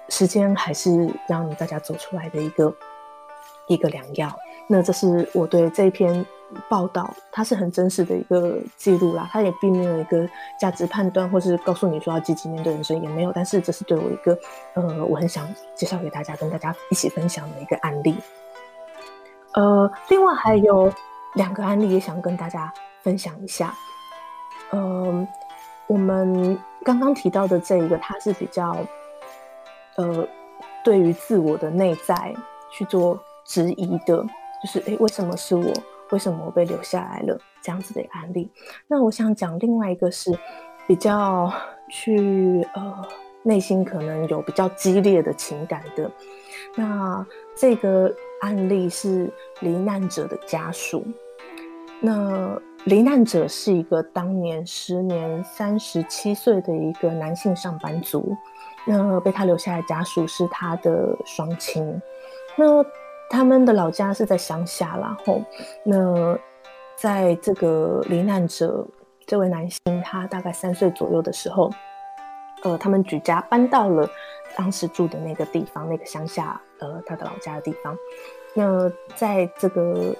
时间还是让大家走出来的一个一个良药。那这是我对这一篇。报道，它是很真实的一个记录啦，它也并没有一个价值判断，或是告诉你说要积极面对人生，也没有。但是这是对我一个，呃，我很想介绍给大家，跟大家一起分享的一个案例。呃，另外还有两个案例也想跟大家分享一下。呃，我们刚刚提到的这一个，它是比较，呃，对于自我的内在去做质疑的，就是诶，为什么是我？为什么我被留下来了？这样子的案例。那我想讲另外一个是比较去呃内心可能有比较激烈的情感的。那这个案例是罹难者的家属。那罹难者是一个当年时年三十七岁的一个男性上班族。那被他留下来的家属是他的双亲。那他们的老家是在乡下，然后那在这个罹难者这位男性，他大概三岁左右的时候，呃，他们举家搬到了当时住的那个地方，那个乡下，呃，他的老家的地方。那在这个。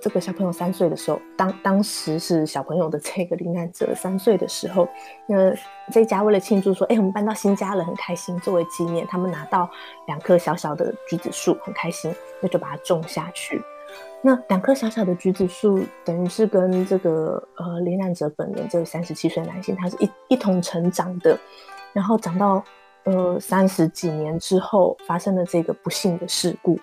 这个小朋友三岁的时候，当当时是小朋友的这个罹难者三岁的时候，那这家为了庆祝说，哎，我们搬到新家了，很开心。作为纪念，他们拿到两棵小小的橘子树，很开心，那就把它种下去。那两棵小小的橘子树，等于是跟这个呃罹难者本人这个三十七岁男性，他是一一同成长的，然后长到呃三十几年之后，发生了这个不幸的事故。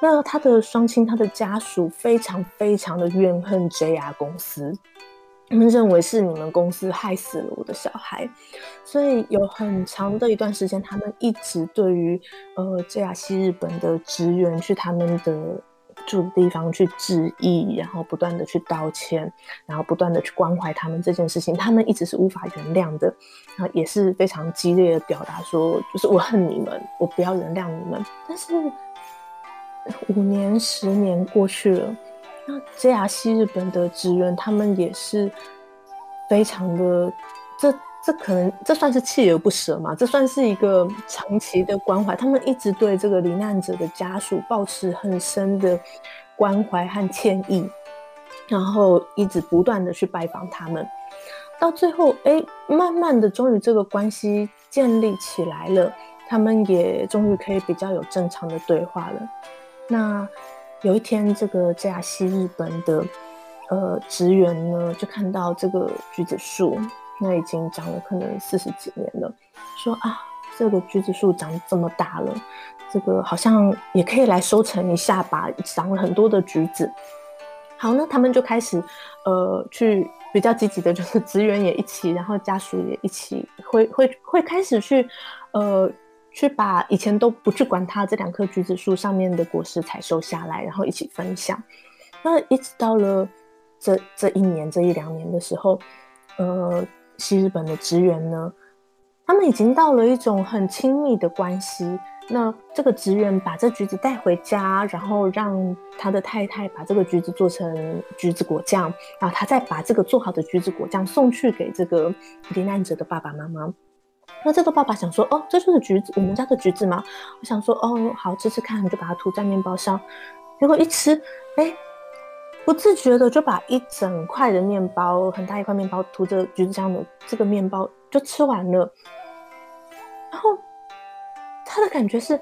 那他的双亲，他的家属非常非常的怨恨 JR 公司，他们认为是你们公司害死了我的小孩，所以有很长的一段时间，他们一直对于呃 JR 西日本的职员去他们的。住的地方去致意，然后不断的去道歉，然后不断的去关怀他们这件事情，他们一直是无法原谅的，然后也是非常激烈的表达说，就是我恨你们，我不要原谅你们。但是五年、十年过去了，那 JR 西日本的职员他们也是非常的这。这可能这算是锲而不舍嘛？这算是一个长期的关怀。他们一直对这个罹难者的家属抱持很深的关怀和歉意，然后一直不断的去拜访他们。到最后，哎，慢慢的，终于这个关系建立起来了。他们也终于可以比较有正常的对话了。那有一天，这个 JR 西日本的呃职员呢，就看到这个橘子树。那已经长了可能四十几年了，说啊，这个橘子树长这么大了，这个好像也可以来收成一下吧，长了很多的橘子。好，那他们就开始，呃，去比较积极的，就是职员也一起，然后家属也一起，会会会开始去，呃，去把以前都不去管它这两棵橘子树上面的果实采收下来，然后一起分享。那一直到了这这一年这一两年的时候，呃。西日本的职员呢，他们已经到了一种很亲密的关系。那这个职员把这橘子带回家，然后让他的太太把这个橘子做成橘子果酱，然后他再把这个做好的橘子果酱送去给这个罹难者的爸爸妈妈。那这个爸爸想说：“哦，这就是橘子，我们家的橘子吗？”我想说：“哦，好，吃吃看，你就把它涂在面包上。”结果一吃，哎。不自觉的就把一整块的面包，很大一块面包涂着橘子酱的这个面包就吃完了，然后他的感觉是，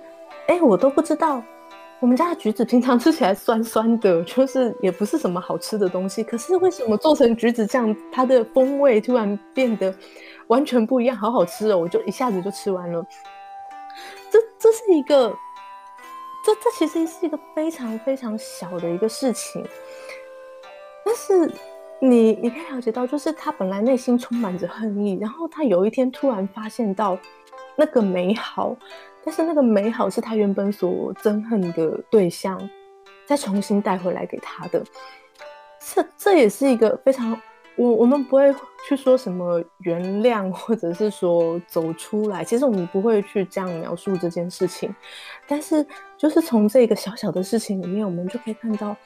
哎，我都不知道，我们家的橘子平常吃起来酸酸的，就是也不是什么好吃的东西，可是为什么做成橘子酱，它的风味突然变得完全不一样，好好吃哦！我就一下子就吃完了，这这是一个。这这其实是一个非常非常小的一个事情，但是你你可以了解到，就是他本来内心充满着恨意，然后他有一天突然发现到那个美好，但是那个美好是他原本所憎恨的对象再重新带回来给他的，这这也是一个非常。我我们不会去说什么原谅，或者是说走出来。其实我们不会去这样描述这件事情，但是就是从这个小小的事情里面，我们就可以看到，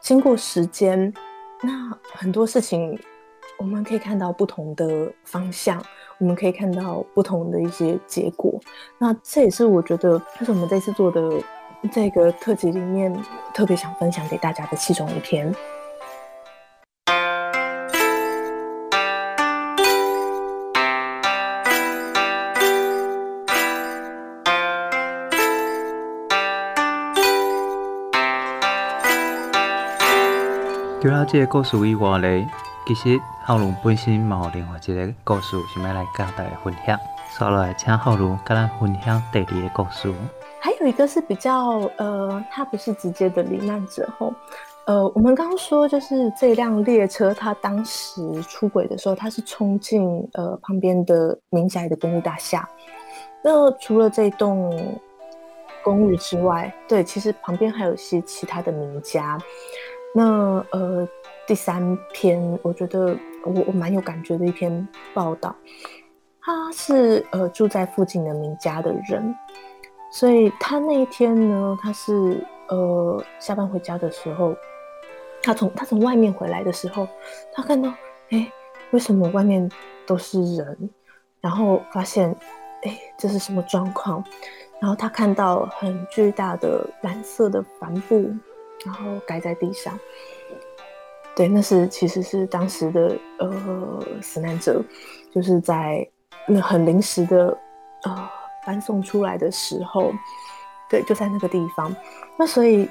经过时间，那很多事情我们可以看到不同的方向，我们可以看到不同的一些结果。那这也是我觉得，就是我们这次做的这个特辑里面特别想分享给大家的其中一篇。除了这个故事以外咧，其实浩龙本身嘛有另外一个故事想要来跟大家分享。所以来请浩龙跟咱分享第二个故事。还有一个是比较呃，他不是直接的罹难者后，呃，我们刚刚说就是这辆列车，它当时出轨的时候，它是冲进呃旁边的民宅的公寓大厦。那除了这栋公寓之外，对，其实旁边还有一些其他的名家。那呃，第三篇我觉得我我蛮有感觉的一篇报道，他是呃住在附近的民家的人，所以他那一天呢，他是呃下班回家的时候，他从他从外面回来的时候，他看到哎，为什么外面都是人？然后发现哎，这是什么状况？然后他看到很巨大的蓝色的帆布。然后盖在地上，对，那是其实是当时的呃死难者，就是在那很临时的呃搬送出来的时候，对，就在那个地方。那所以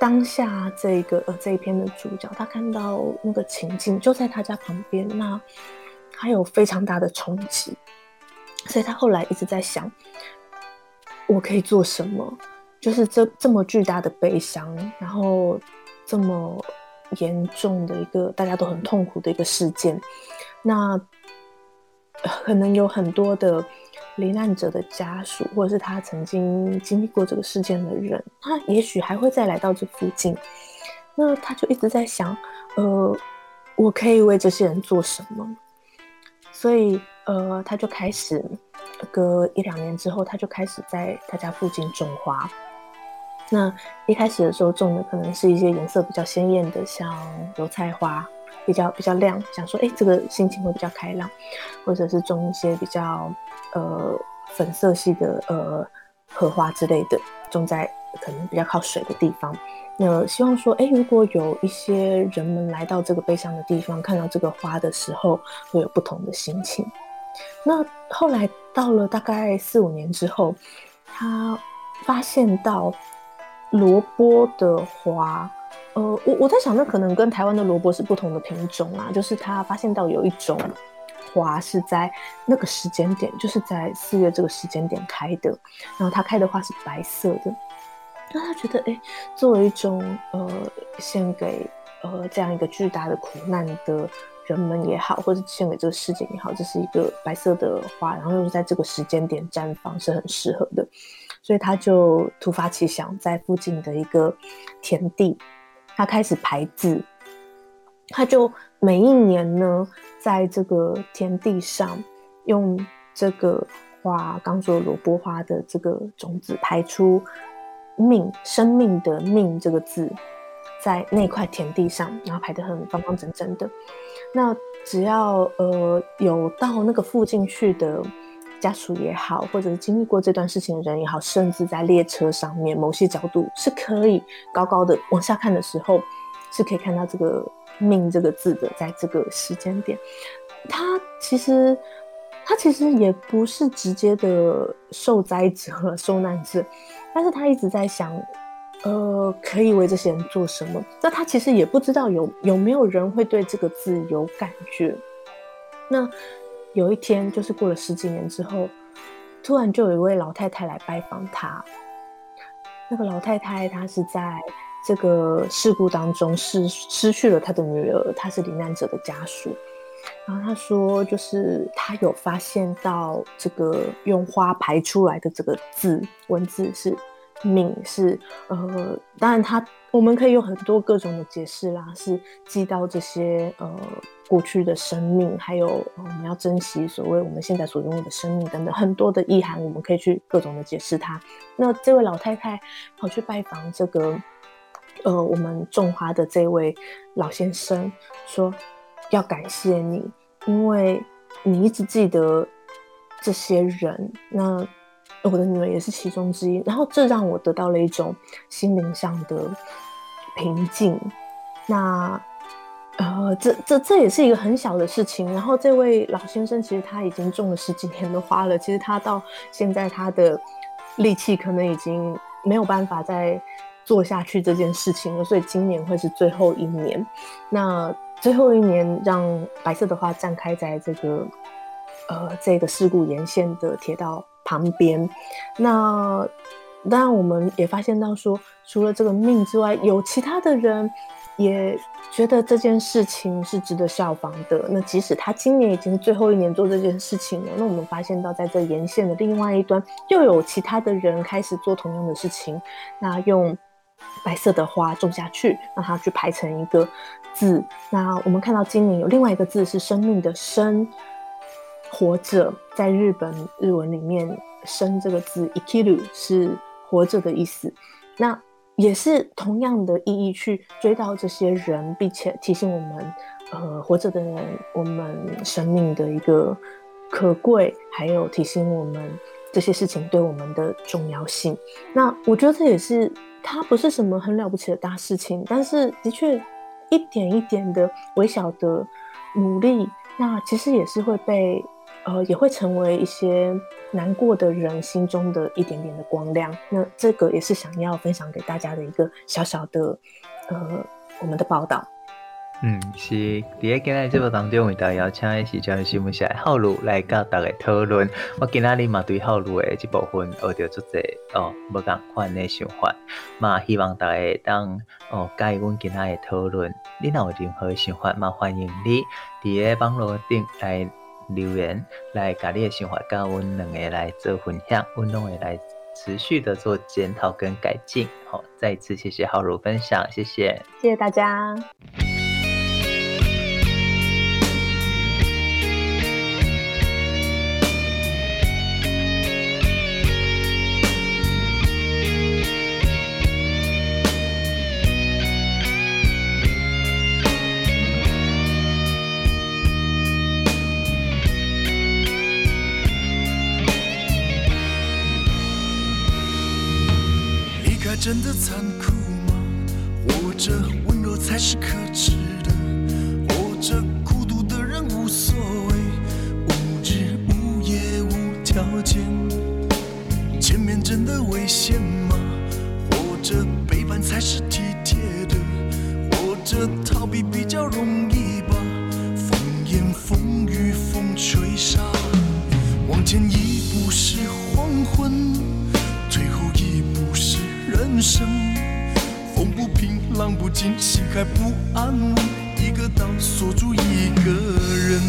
当下这个呃这一篇的主角，他看到那个情境就在他家旁边，那他有非常大的冲击，所以他后来一直在想，我可以做什么？就是这这么巨大的悲伤，然后这么严重的一个大家都很痛苦的一个事件，那可能有很多的。罹难者的家属，或者是他曾经经历过这个事件的人，他也许还会再来到这附近。那他就一直在想，呃，我可以为这些人做什么？所以，呃，他就开始，隔一两年之后，他就开始在他家附近种花。那一开始的时候种的可能是一些颜色比较鲜艳的，像油菜花，比较比较亮，想说，哎，这个心情会比较开朗，或者是种一些比较。呃，粉色系的呃荷花之类的，种在可能比较靠水的地方。那希望说，哎，如果有一些人们来到这个悲伤的地方，看到这个花的时候，会有不同的心情。那后来到了大概四五年之后，他发现到萝卜的花，呃，我我在想，那可能跟台湾的萝卜是不同的品种啊，就是他发现到有一种。花是在那个时间点，就是在四月这个时间点开的，然后它开的花是白色的。那他觉得，哎，作为一种呃献给呃这样一个巨大的苦难的人们也好，或者献给这个世界也好，这是一个白色的花，然后又是在这个时间点绽放，是很适合的。所以他就突发奇想，在附近的一个田地，他开始排字，他就每一年呢。在这个田地上，用这个花，刚说萝卜花的这个种子排出命，生命的命这个字，在那块田地上，然后排得很方方正正的。那只要呃有到那个附近去的家属也好，或者是经历过这段事情的人也好，甚至在列车上面某些角度是可以高高的往下看的时候，是可以看到这个。命这个字的，在这个时间点，他其实他其实也不是直接的受灾者、受难者，但是他一直在想，呃，可以为这些人做什么？那他其实也不知道有有没有人会对这个字有感觉。那有一天，就是过了十几年之后，突然就有一位老太太来拜访他。那个老太太，她是在。这个事故当中失失去了她的女儿，她是罹难者的家属。然后她说，就是她有发现到这个用花排出来的这个字文字是命，是呃，当然她我们可以有很多各种的解释啦，是记到这些呃过去的生命，还有我们要珍惜所谓我们现在所拥有的生命等等很多的意涵，我们可以去各种的解释它。那这位老太太跑去拜访这个。呃，我们种花的这位老先生说，要感谢你，因为你一直记得这些人。那我的女儿也是其中之一，然后这让我得到了一种心灵上的平静。那呃，这这这也是一个很小的事情。然后这位老先生其实他已经种了十几年的花了，其实他到现在他的力气可能已经没有办法再。做下去这件事情了，所以今年会是最后一年。那最后一年，让白色的花绽开在这个呃这个事故沿线的铁道旁边。那当然，我们也发现到说，除了这个命之外，有其他的人也觉得这件事情是值得效仿的。那即使他今年已经最后一年做这件事情了，那我们发现到在这沿线的另外一端，又有其他的人开始做同样的事情。那用。白色的花种下去，让它去排成一个字。那我们看到今年有另外一个字是生命的“生”，活着。在日本日文里面，“生”这个字 “ikiru” 是活着的意思。那也是同样的意义，去追悼这些人，并且提醒我们，呃，活着的人，我们生命的一个可贵，还有提醒我们这些事情对我们的重要性。那我觉得这也是。它不是什么很了不起的大事情，但是的确一点一点的微小的努力，那其实也是会被呃，也会成为一些难过的人心中的一点点的光亮。那这个也是想要分享给大家的一个小小的，呃，我们的报道。嗯，是。伫个今日节目当中为大家邀请的是教育新闻社浩如来跟大家讨论。我今仔日嘛对浩如的这部分学到足济哦，无共款的想法，嘛希望大家当哦，介意阮今仔日讨论，你若有任何想法嘛，欢迎你伫个网络顶来留言，来甲你的想法甲阮两个来做分享，阮拢会来持续的做检讨跟改进。好、哦，再一次谢谢浩如分享，谢谢，谢谢大家。真的残酷吗？活着温柔才是可耻的，活着孤独的人无所谓，无日无夜无条件。前面真的危险吗？活着背叛才是体贴的，活着逃避比较容易吧？风言风语风吹沙，往前一步是黄昏。人生风不平浪不静，心还不安稳，一个岛锁住一个人。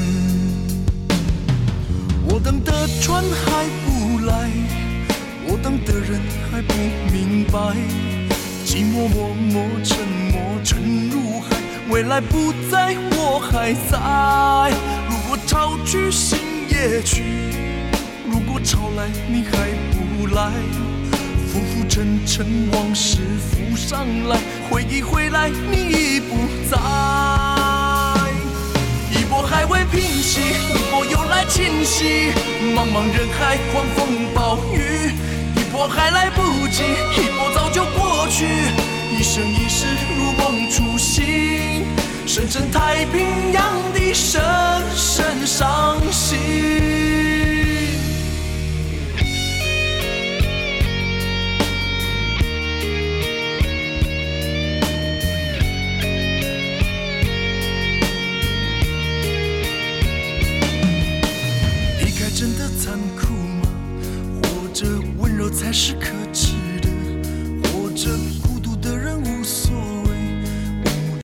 我等的船还不来，我等的人还不明白。寂寞默默沉默沉入海，未来不在我还在。如果潮去心也去，如果潮来你还不来。沉沉往事浮上来，回忆回来，你已不在。一波还未平息，一波又来侵袭。茫茫人海，狂风暴雨，一波还来不及，一波早就过去。一生一世，如梦初醒。深深太平洋的深深伤心。